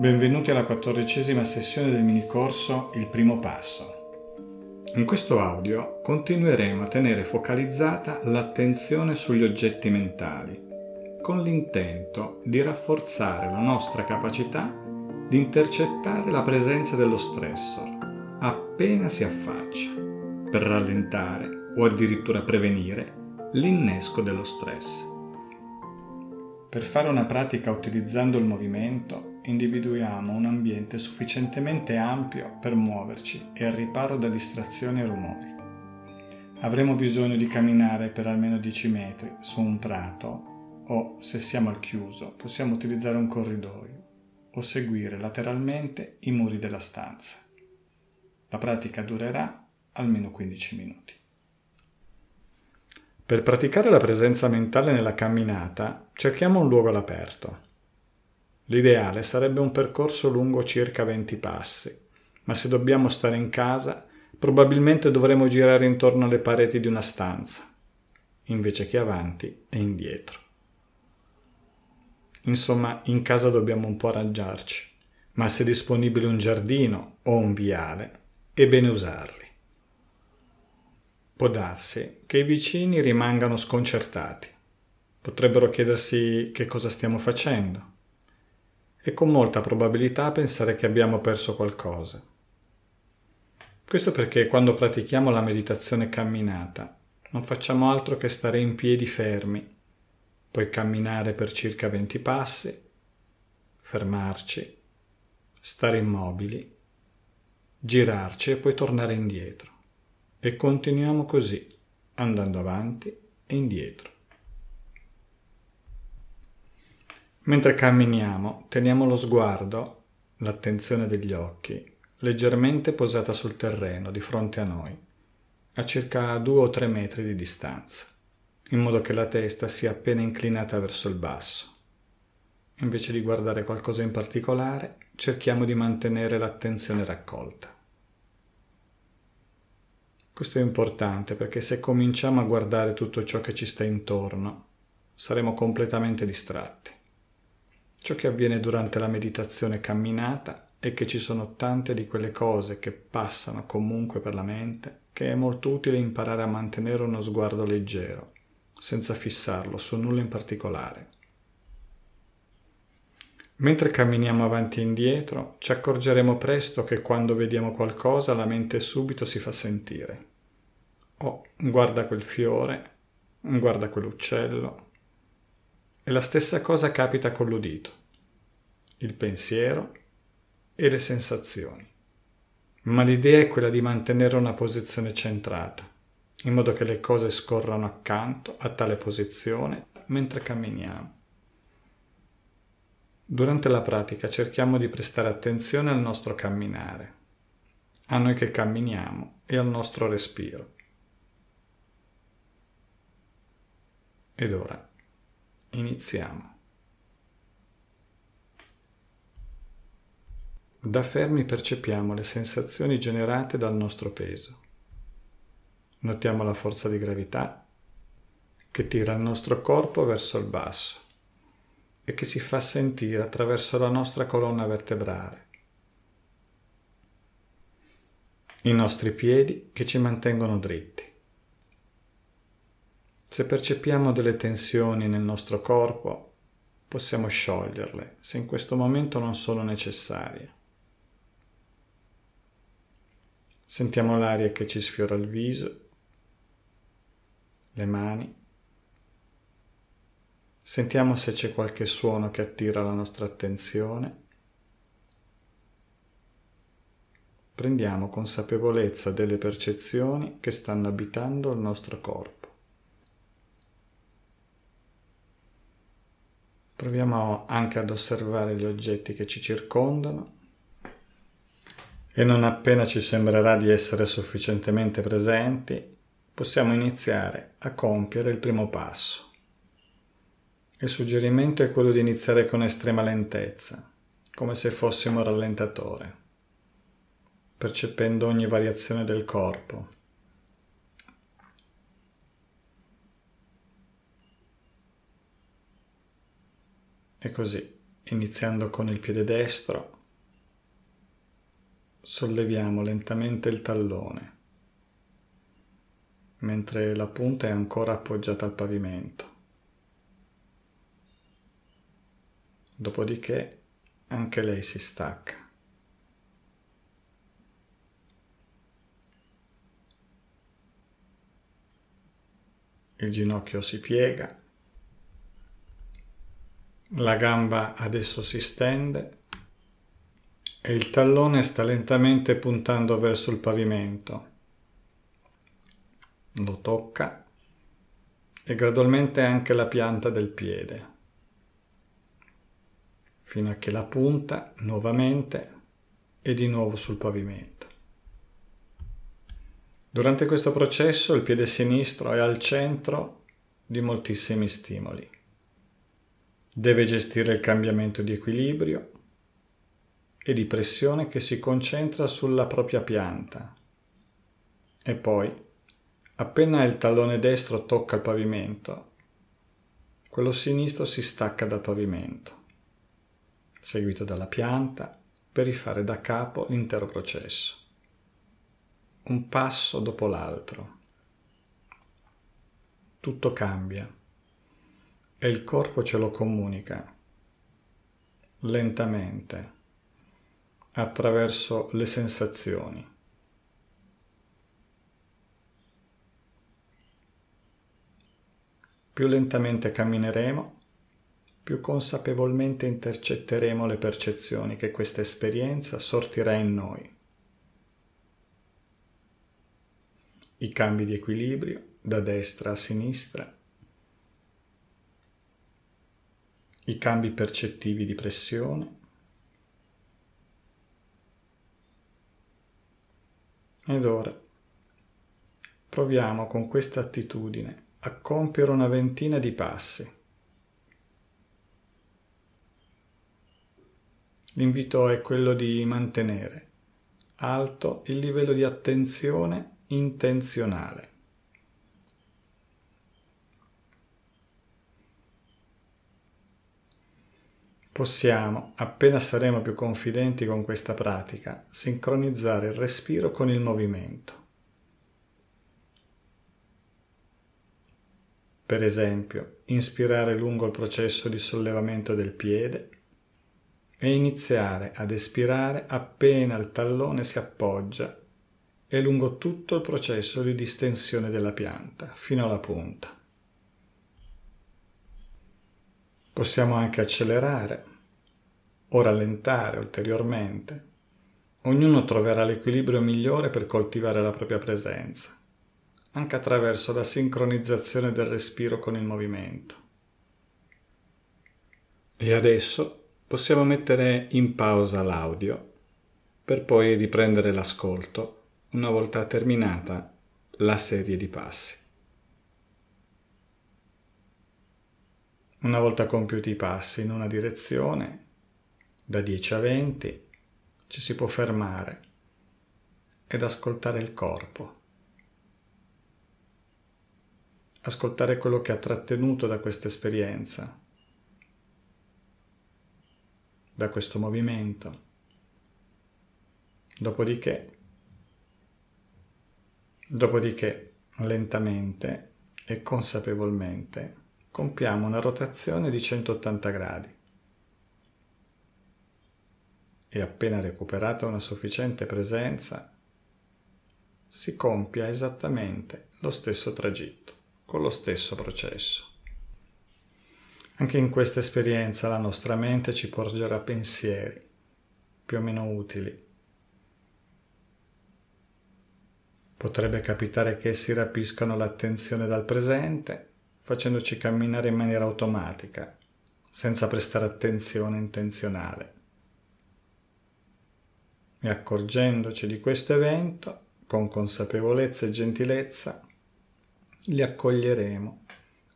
Benvenuti alla quattordicesima sessione del mini corso Il primo passo. In questo audio continueremo a tenere focalizzata l'attenzione sugli oggetti mentali, con l'intento di rafforzare la nostra capacità di intercettare la presenza dello stressor appena si affaccia, per rallentare o addirittura prevenire l'innesco dello stress. Per fare una pratica utilizzando il movimento, individuiamo un ambiente sufficientemente ampio per muoverci e al riparo da distrazioni e rumori. Avremo bisogno di camminare per almeno 10 metri su un prato o, se siamo al chiuso, possiamo utilizzare un corridoio o seguire lateralmente i muri della stanza. La pratica durerà almeno 15 minuti. Per praticare la presenza mentale nella camminata, cerchiamo un luogo all'aperto. L'ideale sarebbe un percorso lungo circa 20 passi, ma se dobbiamo stare in casa, probabilmente dovremo girare intorno alle pareti di una stanza, invece che avanti e indietro. Insomma, in casa dobbiamo un po' arrangiarci, ma se è disponibile un giardino o un viale, è bene usarli. Può darsi che i vicini rimangano sconcertati. Potrebbero chiedersi che cosa stiamo facendo e con molta probabilità pensare che abbiamo perso qualcosa. Questo perché quando pratichiamo la meditazione camminata non facciamo altro che stare in piedi fermi, poi camminare per circa 20 passi, fermarci, stare immobili, girarci e poi tornare indietro. E continuiamo così, andando avanti e indietro. Mentre camminiamo, teniamo lo sguardo, l'attenzione degli occhi, leggermente posata sul terreno di fronte a noi, a circa due o tre metri di distanza, in modo che la testa sia appena inclinata verso il basso. Invece di guardare qualcosa in particolare, cerchiamo di mantenere l'attenzione raccolta. Questo è importante perché se cominciamo a guardare tutto ciò che ci sta intorno, saremo completamente distratti. Ciò che avviene durante la meditazione camminata è che ci sono tante di quelle cose che passano comunque per la mente che è molto utile imparare a mantenere uno sguardo leggero, senza fissarlo su nulla in particolare. Mentre camminiamo avanti e indietro, ci accorgeremo presto che quando vediamo qualcosa la mente subito si fa sentire. Oh, guarda quel fiore, guarda quell'uccello. E la stessa cosa capita con l'udito, il pensiero e le sensazioni. Ma l'idea è quella di mantenere una posizione centrata, in modo che le cose scorrano accanto a tale posizione mentre camminiamo. Durante la pratica cerchiamo di prestare attenzione al nostro camminare, a noi che camminiamo e al nostro respiro. Ed ora iniziamo. Da fermi percepiamo le sensazioni generate dal nostro peso. Notiamo la forza di gravità che tira il nostro corpo verso il basso e che si fa sentire attraverso la nostra colonna vertebrale. I nostri piedi che ci mantengono dritti. Se percepiamo delle tensioni nel nostro corpo, possiamo scioglierle se in questo momento non sono necessarie. Sentiamo l'aria che ci sfiora il viso, le mani. Sentiamo se c'è qualche suono che attira la nostra attenzione. Prendiamo consapevolezza delle percezioni che stanno abitando il nostro corpo. Proviamo anche ad osservare gli oggetti che ci circondano e non appena ci sembrerà di essere sufficientemente presenti, possiamo iniziare a compiere il primo passo. Il suggerimento è quello di iniziare con estrema lentezza, come se fossimo rallentatore, percependo ogni variazione del corpo E così iniziando con il piede destro, solleviamo lentamente il tallone, mentre la punta è ancora appoggiata al pavimento. Dopodiché anche lei si stacca. Il ginocchio si piega, la gamba adesso si stende e il tallone sta lentamente puntando verso il pavimento. Lo tocca e gradualmente anche la pianta del piede, fino a che la punta nuovamente è di nuovo sul pavimento. Durante questo processo il piede sinistro è al centro di moltissimi stimoli. Deve gestire il cambiamento di equilibrio e di pressione che si concentra sulla propria pianta. E poi, appena il tallone destro tocca il pavimento, quello sinistro si stacca dal pavimento, seguito dalla pianta per rifare da capo l'intero processo. Un passo dopo l'altro. Tutto cambia e il corpo ce lo comunica lentamente attraverso le sensazioni. Più lentamente cammineremo, più consapevolmente intercetteremo le percezioni che questa esperienza sortirà in noi. I cambi di equilibrio da destra a sinistra, i cambi percettivi di pressione, Ed ora proviamo con questa attitudine a compiere una ventina di passi. L'invito è quello di mantenere alto il livello di attenzione intenzionale. Possiamo, appena saremo più confidenti con questa pratica, sincronizzare il respiro con il movimento. Per esempio, inspirare lungo il processo di sollevamento del piede e iniziare ad espirare appena il tallone si appoggia e lungo tutto il processo di distensione della pianta fino alla punta. Possiamo anche accelerare o rallentare ulteriormente, ognuno troverà l'equilibrio migliore per coltivare la propria presenza, anche attraverso la sincronizzazione del respiro con il movimento. E adesso possiamo mettere in pausa l'audio per poi riprendere l'ascolto una volta terminata la serie di passi. Una volta compiuti i passi in una direzione, da 10 a 20 ci si può fermare ed ascoltare il corpo. Ascoltare quello che ha trattenuto da questa esperienza, da questo movimento. Dopodiché, dopodiché lentamente e consapevolmente compiamo una rotazione di 180 gradi e appena recuperata una sufficiente presenza, si compia esattamente lo stesso tragitto, con lo stesso processo. Anche in questa esperienza la nostra mente ci porgerà pensieri più o meno utili. Potrebbe capitare che essi rapiscano l'attenzione dal presente, facendoci camminare in maniera automatica, senza prestare attenzione intenzionale e accorgendoci di questo evento, con consapevolezza e gentilezza, li accoglieremo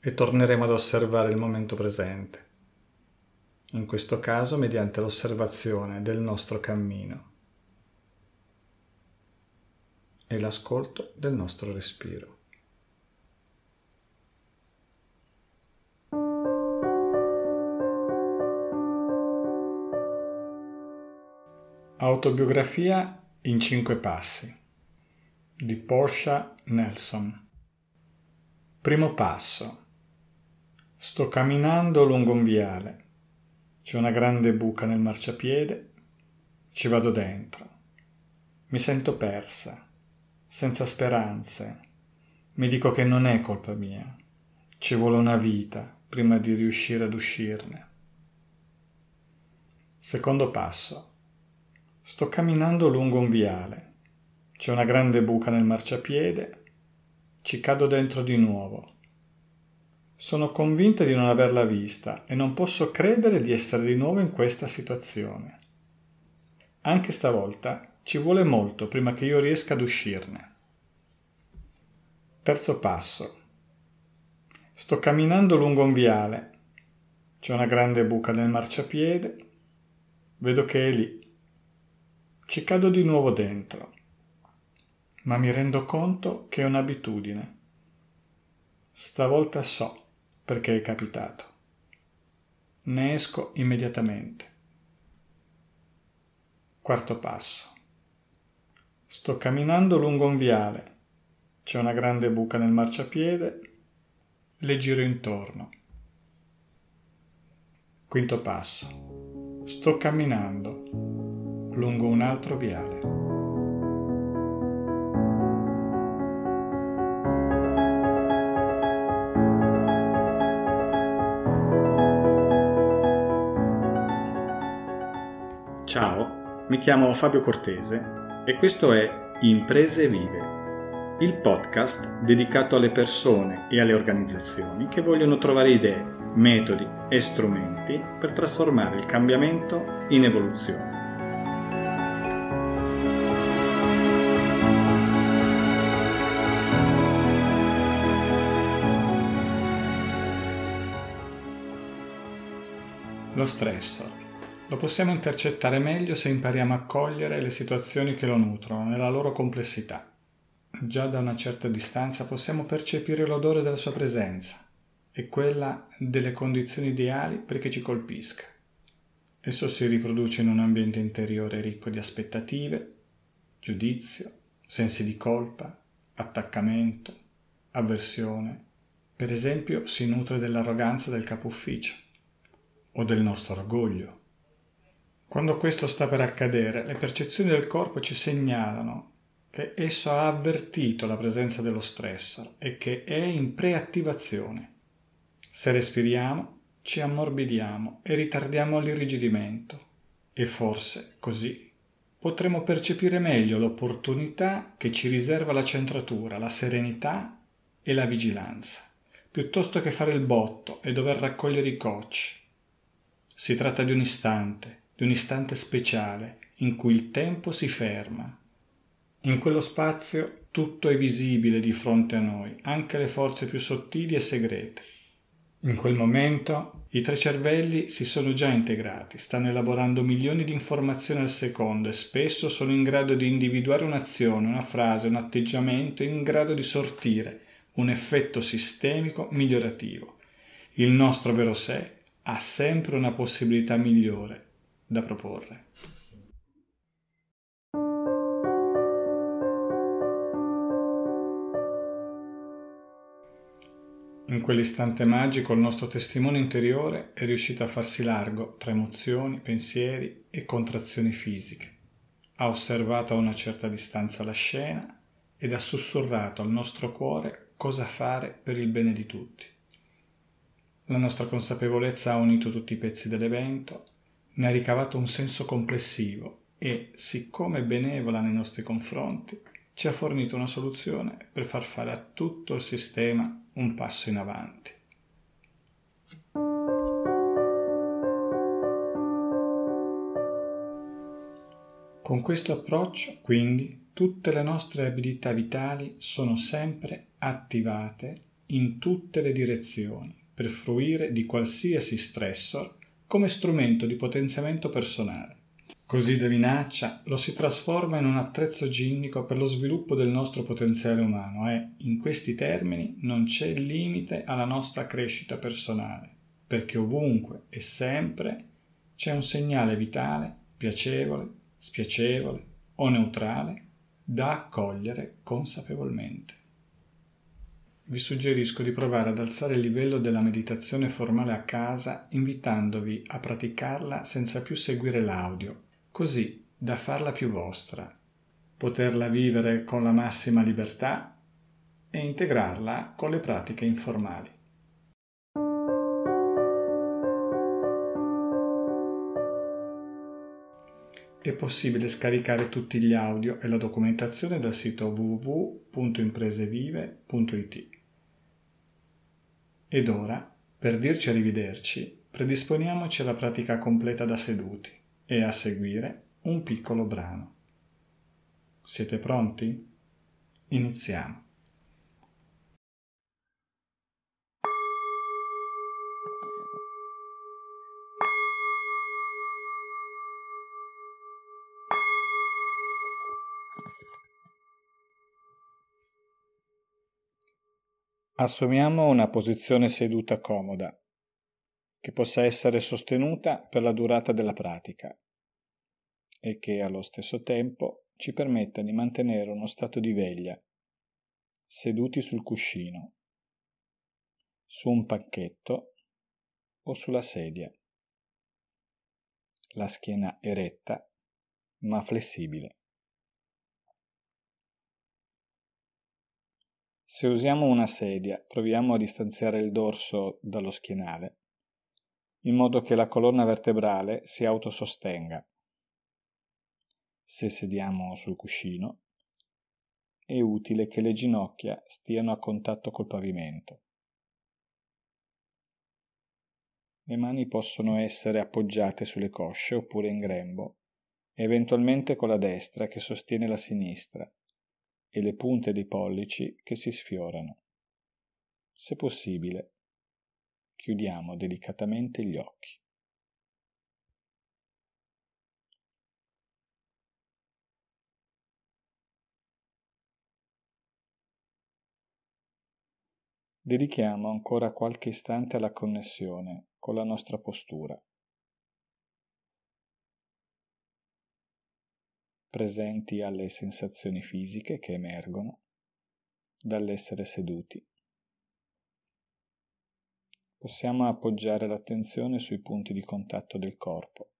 e torneremo ad osservare il momento presente, in questo caso mediante l'osservazione del nostro cammino e l'ascolto del nostro respiro. Autobiografia in cinque passi di Portia Nelson. Primo passo. Sto camminando lungo un viale. C'è una grande buca nel marciapiede. Ci vado dentro. Mi sento persa, senza speranze. Mi dico che non è colpa mia. Ci vuole una vita prima di riuscire ad uscirne. Secondo passo. Sto camminando lungo un viale. C'è una grande buca nel marciapiede. Ci cado dentro di nuovo. Sono convinta di non averla vista e non posso credere di essere di nuovo in questa situazione. Anche stavolta ci vuole molto prima che io riesca ad uscirne. Terzo passo. Sto camminando lungo un viale. C'è una grande buca nel marciapiede. Vedo che è lì ci cado di nuovo dentro, ma mi rendo conto che è un'abitudine. Stavolta so perché è capitato. Ne esco immediatamente. Quarto passo. Sto camminando lungo un viale. C'è una grande buca nel marciapiede. Le giro intorno. Quinto passo. Sto camminando lungo un altro viale. Ciao, mi chiamo Fabio Cortese e questo è Imprese Vive, il podcast dedicato alle persone e alle organizzazioni che vogliono trovare idee, metodi e strumenti per trasformare il cambiamento in evoluzione. Lo stressor. Lo possiamo intercettare meglio se impariamo a cogliere le situazioni che lo nutrono nella loro complessità. Già da una certa distanza possiamo percepire l'odore della sua presenza e quella delle condizioni ideali perché ci colpisca. Esso si riproduce in un ambiente interiore ricco di aspettative, giudizio, sensi di colpa, attaccamento, avversione. Per esempio si nutre dell'arroganza del capo ufficio o del nostro orgoglio. Quando questo sta per accadere, le percezioni del corpo ci segnalano che esso ha avvertito la presenza dello stressor e che è in preattivazione. Se respiriamo, ci ammorbidiamo e ritardiamo l'irrigidimento e forse così potremo percepire meglio l'opportunità che ci riserva la centratura, la serenità e la vigilanza, piuttosto che fare il botto e dover raccogliere i cocci si tratta di un istante, di un istante speciale, in cui il tempo si ferma. In quello spazio tutto è visibile di fronte a noi, anche le forze più sottili e segrete. In quel momento i tre cervelli si sono già integrati, stanno elaborando milioni di informazioni al secondo e spesso sono in grado di individuare un'azione, una frase, un atteggiamento in grado di sortire un effetto sistemico migliorativo. Il nostro vero sé ha sempre una possibilità migliore da proporre. In quell'istante magico il nostro testimone interiore è riuscito a farsi largo tra emozioni, pensieri e contrazioni fisiche. Ha osservato a una certa distanza la scena ed ha sussurrato al nostro cuore cosa fare per il bene di tutti. La nostra consapevolezza ha unito tutti i pezzi dell'evento, ne ha ricavato un senso complessivo e, siccome benevola nei nostri confronti, ci ha fornito una soluzione per far fare a tutto il sistema un passo in avanti. Con questo approccio, quindi, tutte le nostre abilità vitali sono sempre attivate in tutte le direzioni per fruire di qualsiasi stressor come strumento di potenziamento personale. Così da minaccia lo si trasforma in un attrezzo ginnico per lo sviluppo del nostro potenziale umano e, in questi termini, non c'è limite alla nostra crescita personale, perché ovunque e sempre c'è un segnale vitale, piacevole, spiacevole o neutrale da accogliere consapevolmente. Vi suggerisco di provare ad alzare il livello della meditazione formale a casa invitandovi a praticarla senza più seguire l'audio, così da farla più vostra, poterla vivere con la massima libertà e integrarla con le pratiche informali. È possibile scaricare tutti gli audio e la documentazione dal sito www.impresevive.it. Ed ora, per dirci arrivederci, predisponiamoci alla pratica completa da seduti e a seguire un piccolo brano. Siete pronti? Iniziamo. Assumiamo una posizione seduta comoda, che possa essere sostenuta per la durata della pratica e che allo stesso tempo ci permetta di mantenere uno stato di veglia, seduti sul cuscino, su un pacchetto o sulla sedia, la schiena eretta ma flessibile. Se usiamo una sedia, proviamo a distanziare il dorso dallo schienale, in modo che la colonna vertebrale si autosostenga. Se sediamo sul cuscino, è utile che le ginocchia stiano a contatto col pavimento. Le mani possono essere appoggiate sulle cosce oppure in grembo, eventualmente con la destra che sostiene la sinistra e le punte dei pollici che si sfiorano. Se possibile, chiudiamo delicatamente gli occhi. Dedichiamo ancora qualche istante alla connessione con la nostra postura. Presenti alle sensazioni fisiche che emergono dall'essere seduti. Possiamo appoggiare l'attenzione sui punti di contatto del corpo,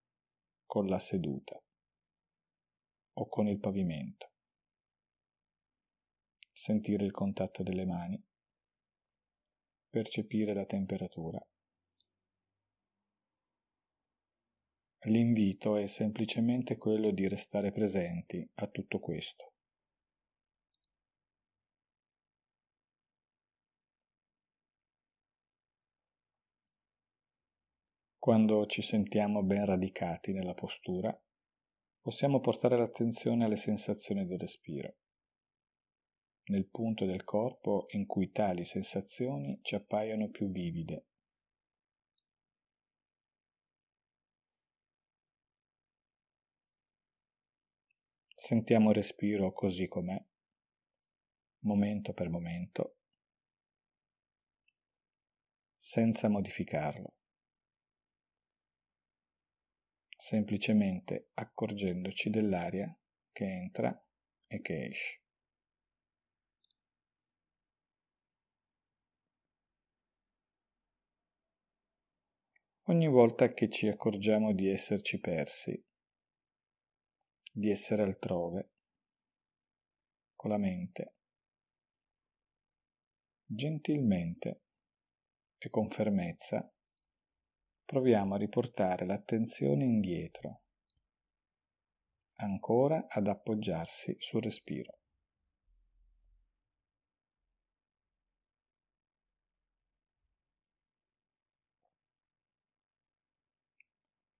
con la seduta o con il pavimento. Sentire il contatto delle mani, percepire la temperatura L'invito è semplicemente quello di restare presenti a tutto questo. Quando ci sentiamo ben radicati nella postura, possiamo portare l'attenzione alle sensazioni del respiro, nel punto del corpo in cui tali sensazioni ci appaiono più vivide Sentiamo il respiro così com'è, momento per momento, senza modificarlo, semplicemente accorgendoci dell'aria che entra e che esce. Ogni volta che ci accorgiamo di esserci persi di essere altrove, con la mente, gentilmente e con fermezza proviamo a riportare l'attenzione indietro, ancora ad appoggiarsi sul respiro.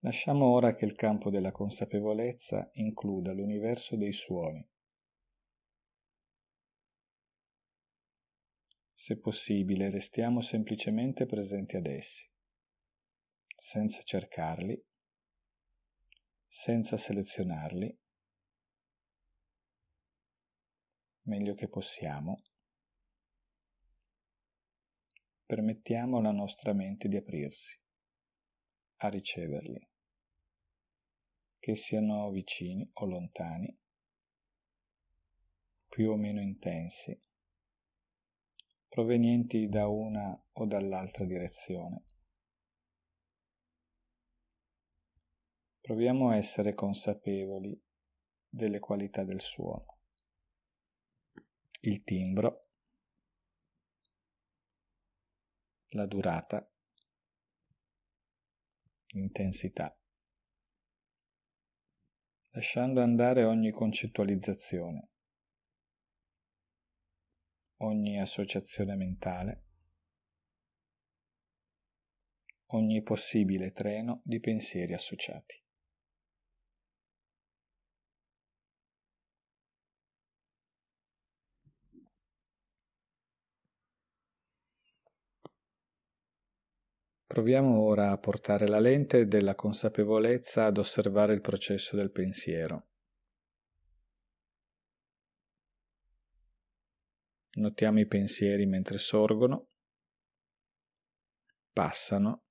Lasciamo ora che il campo della consapevolezza includa l'universo dei suoni. Se possibile, restiamo semplicemente presenti ad essi, senza cercarli, senza selezionarli, meglio che possiamo. Permettiamo alla nostra mente di aprirsi, a riceverli che siano vicini o lontani, più o meno intensi, provenienti da una o dall'altra direzione. Proviamo a essere consapevoli delle qualità del suono. Il timbro, la durata, l'intensità, lasciando andare ogni concettualizzazione, ogni associazione mentale, ogni possibile treno di pensieri associati. Proviamo ora a portare la lente della consapevolezza ad osservare il processo del pensiero. Notiamo i pensieri mentre sorgono, passano,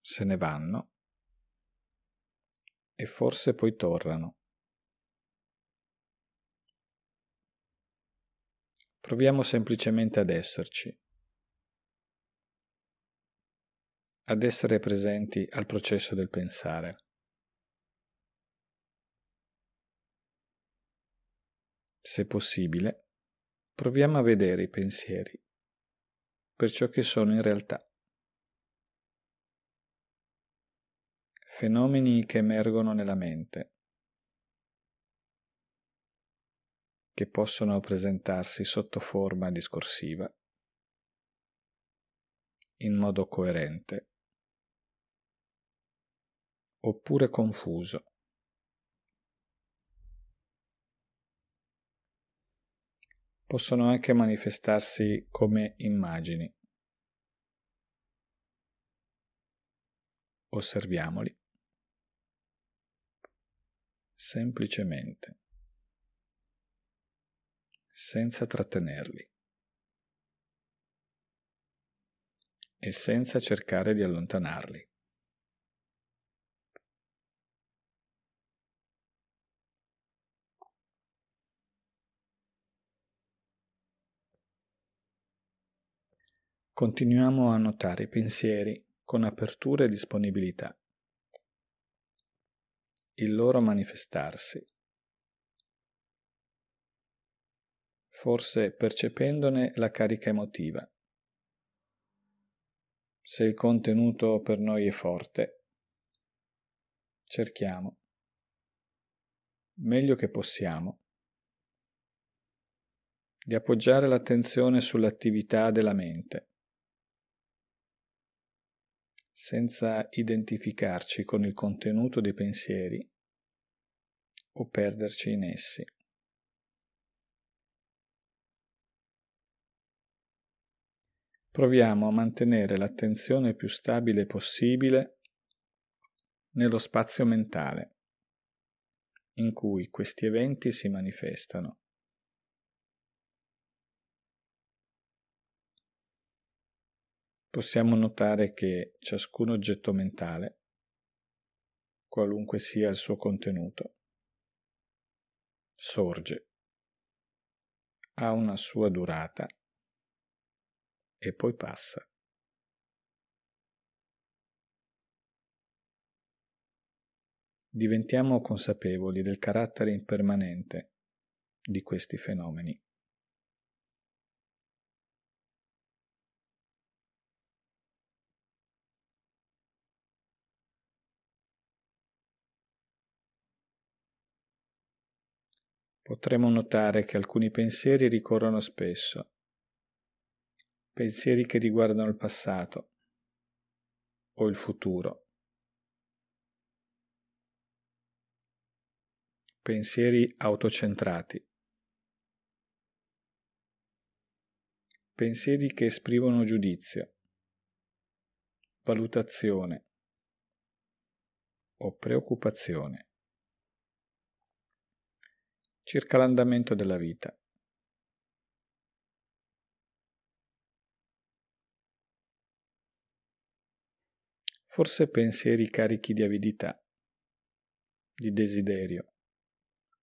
se ne vanno e forse poi tornano. Proviamo semplicemente ad esserci. Ad essere presenti al processo del pensare. Se possibile, proviamo a vedere i pensieri per ciò che sono in realtà. Fenomeni che emergono nella mente, che possono presentarsi sotto forma discorsiva, in modo coerente oppure confuso. Possono anche manifestarsi come immagini. Osserviamoli semplicemente, senza trattenerli e senza cercare di allontanarli. Continuiamo a notare i pensieri con apertura e disponibilità, il loro manifestarsi, forse percependone la carica emotiva. Se il contenuto per noi è forte, cerchiamo, meglio che possiamo, di appoggiare l'attenzione sull'attività della mente senza identificarci con il contenuto dei pensieri o perderci in essi. Proviamo a mantenere l'attenzione più stabile possibile nello spazio mentale in cui questi eventi si manifestano. Possiamo notare che ciascun oggetto mentale, qualunque sia il suo contenuto, sorge, ha una sua durata e poi passa. Diventiamo consapevoli del carattere impermanente di questi fenomeni. Potremo notare che alcuni pensieri ricorrono spesso, pensieri che riguardano il passato o il futuro, pensieri autocentrati, pensieri che esprimono giudizio, valutazione o preoccupazione circa l'andamento della vita. Forse pensieri carichi di avidità, di desiderio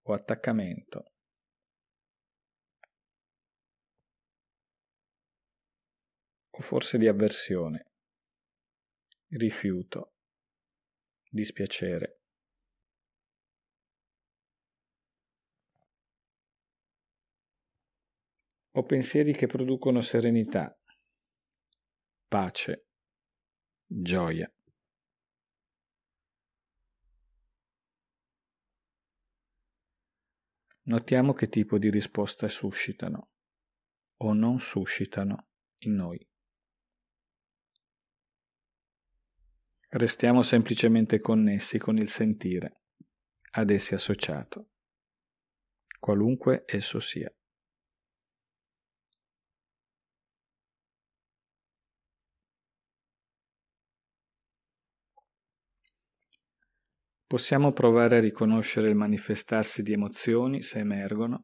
o attaccamento. O forse di avversione, rifiuto, dispiacere. O pensieri che producono serenità, pace, gioia. Notiamo che tipo di risposta suscitano o non suscitano in noi. Restiamo semplicemente connessi con il sentire, ad essi associato, qualunque esso sia. Possiamo provare a riconoscere il manifestarsi di emozioni, se emergono,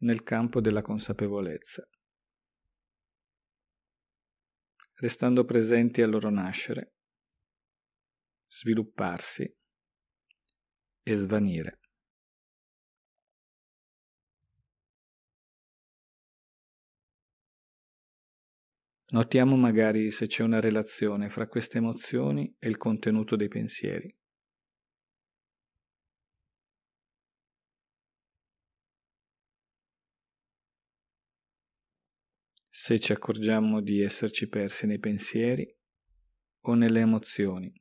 nel campo della consapevolezza, restando presenti al loro nascere, svilupparsi e svanire. Notiamo magari se c'è una relazione fra queste emozioni e il contenuto dei pensieri. Se ci accorgiamo di esserci persi nei pensieri o nelle emozioni.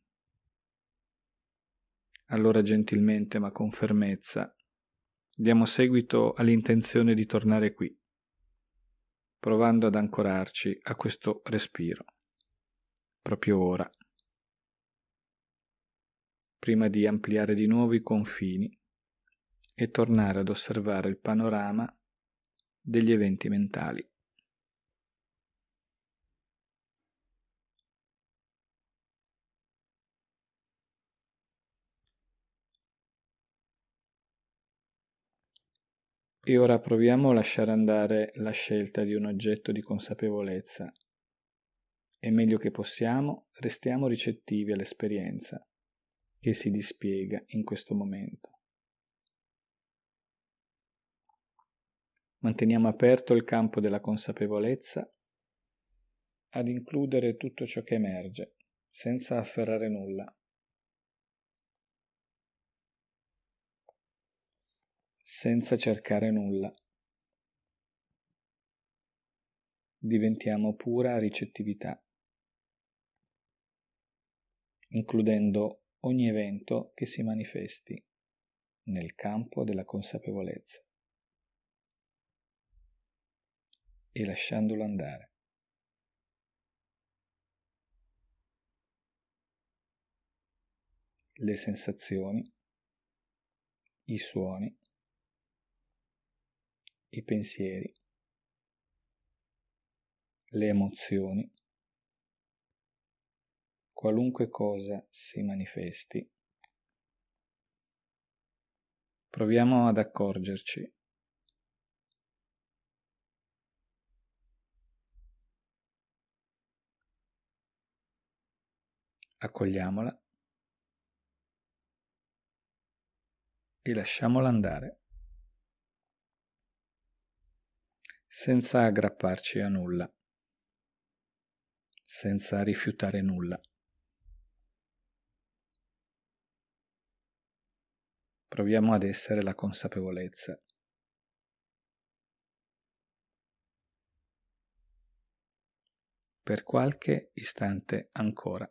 Allora gentilmente ma con fermezza diamo seguito all'intenzione di tornare qui, provando ad ancorarci a questo respiro, proprio ora, prima di ampliare di nuovo i confini e tornare ad osservare il panorama degli eventi mentali. E ora proviamo a lasciare andare la scelta di un oggetto di consapevolezza e meglio che possiamo restiamo ricettivi all'esperienza che si dispiega in questo momento. Manteniamo aperto il campo della consapevolezza ad includere tutto ciò che emerge, senza afferrare nulla. Senza cercare nulla. Diventiamo pura ricettività, includendo ogni evento che si manifesti nel campo della consapevolezza e lasciandolo andare. Le sensazioni, i suoni, i pensieri, le emozioni, qualunque cosa si manifesti. Proviamo ad accorgerci. Accogliamola e lasciamola andare. Senza aggrapparci a nulla, senza rifiutare nulla. Proviamo ad essere la consapevolezza. Per qualche istante ancora.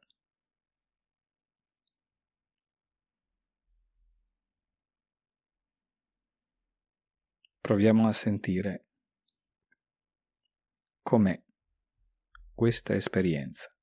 Proviamo a sentire com'è questa esperienza.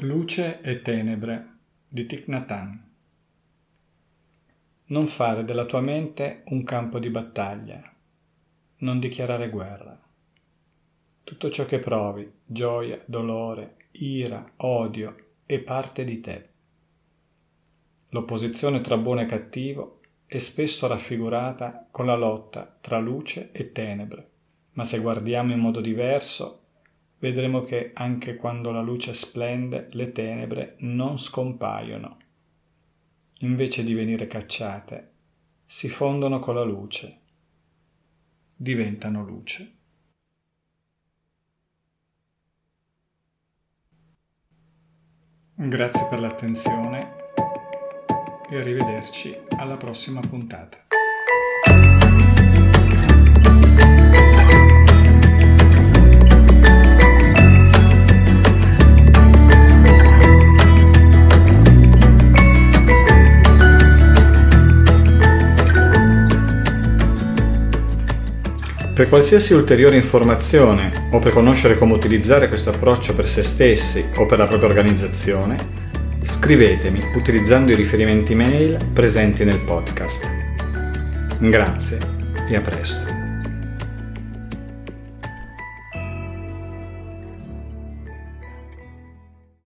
Luce e tenebre di Thich Nhat. Non fare della tua mente un campo di battaglia. Non dichiarare guerra. Tutto ciò che provi, gioia, dolore, ira, odio, è parte di te. L'opposizione tra buono e cattivo è spesso raffigurata con la lotta tra luce e tenebre, ma se guardiamo in modo diverso vedremo che anche quando la luce splende, le tenebre non scompaiono. Invece di venire cacciate, si fondono con la luce, diventano luce. Grazie per l'attenzione e arrivederci alla prossima puntata. Per qualsiasi ulteriore informazione o per conoscere come utilizzare questo approccio per se stessi o per la propria organizzazione, scrivetemi utilizzando i riferimenti mail presenti nel podcast. Grazie e a presto.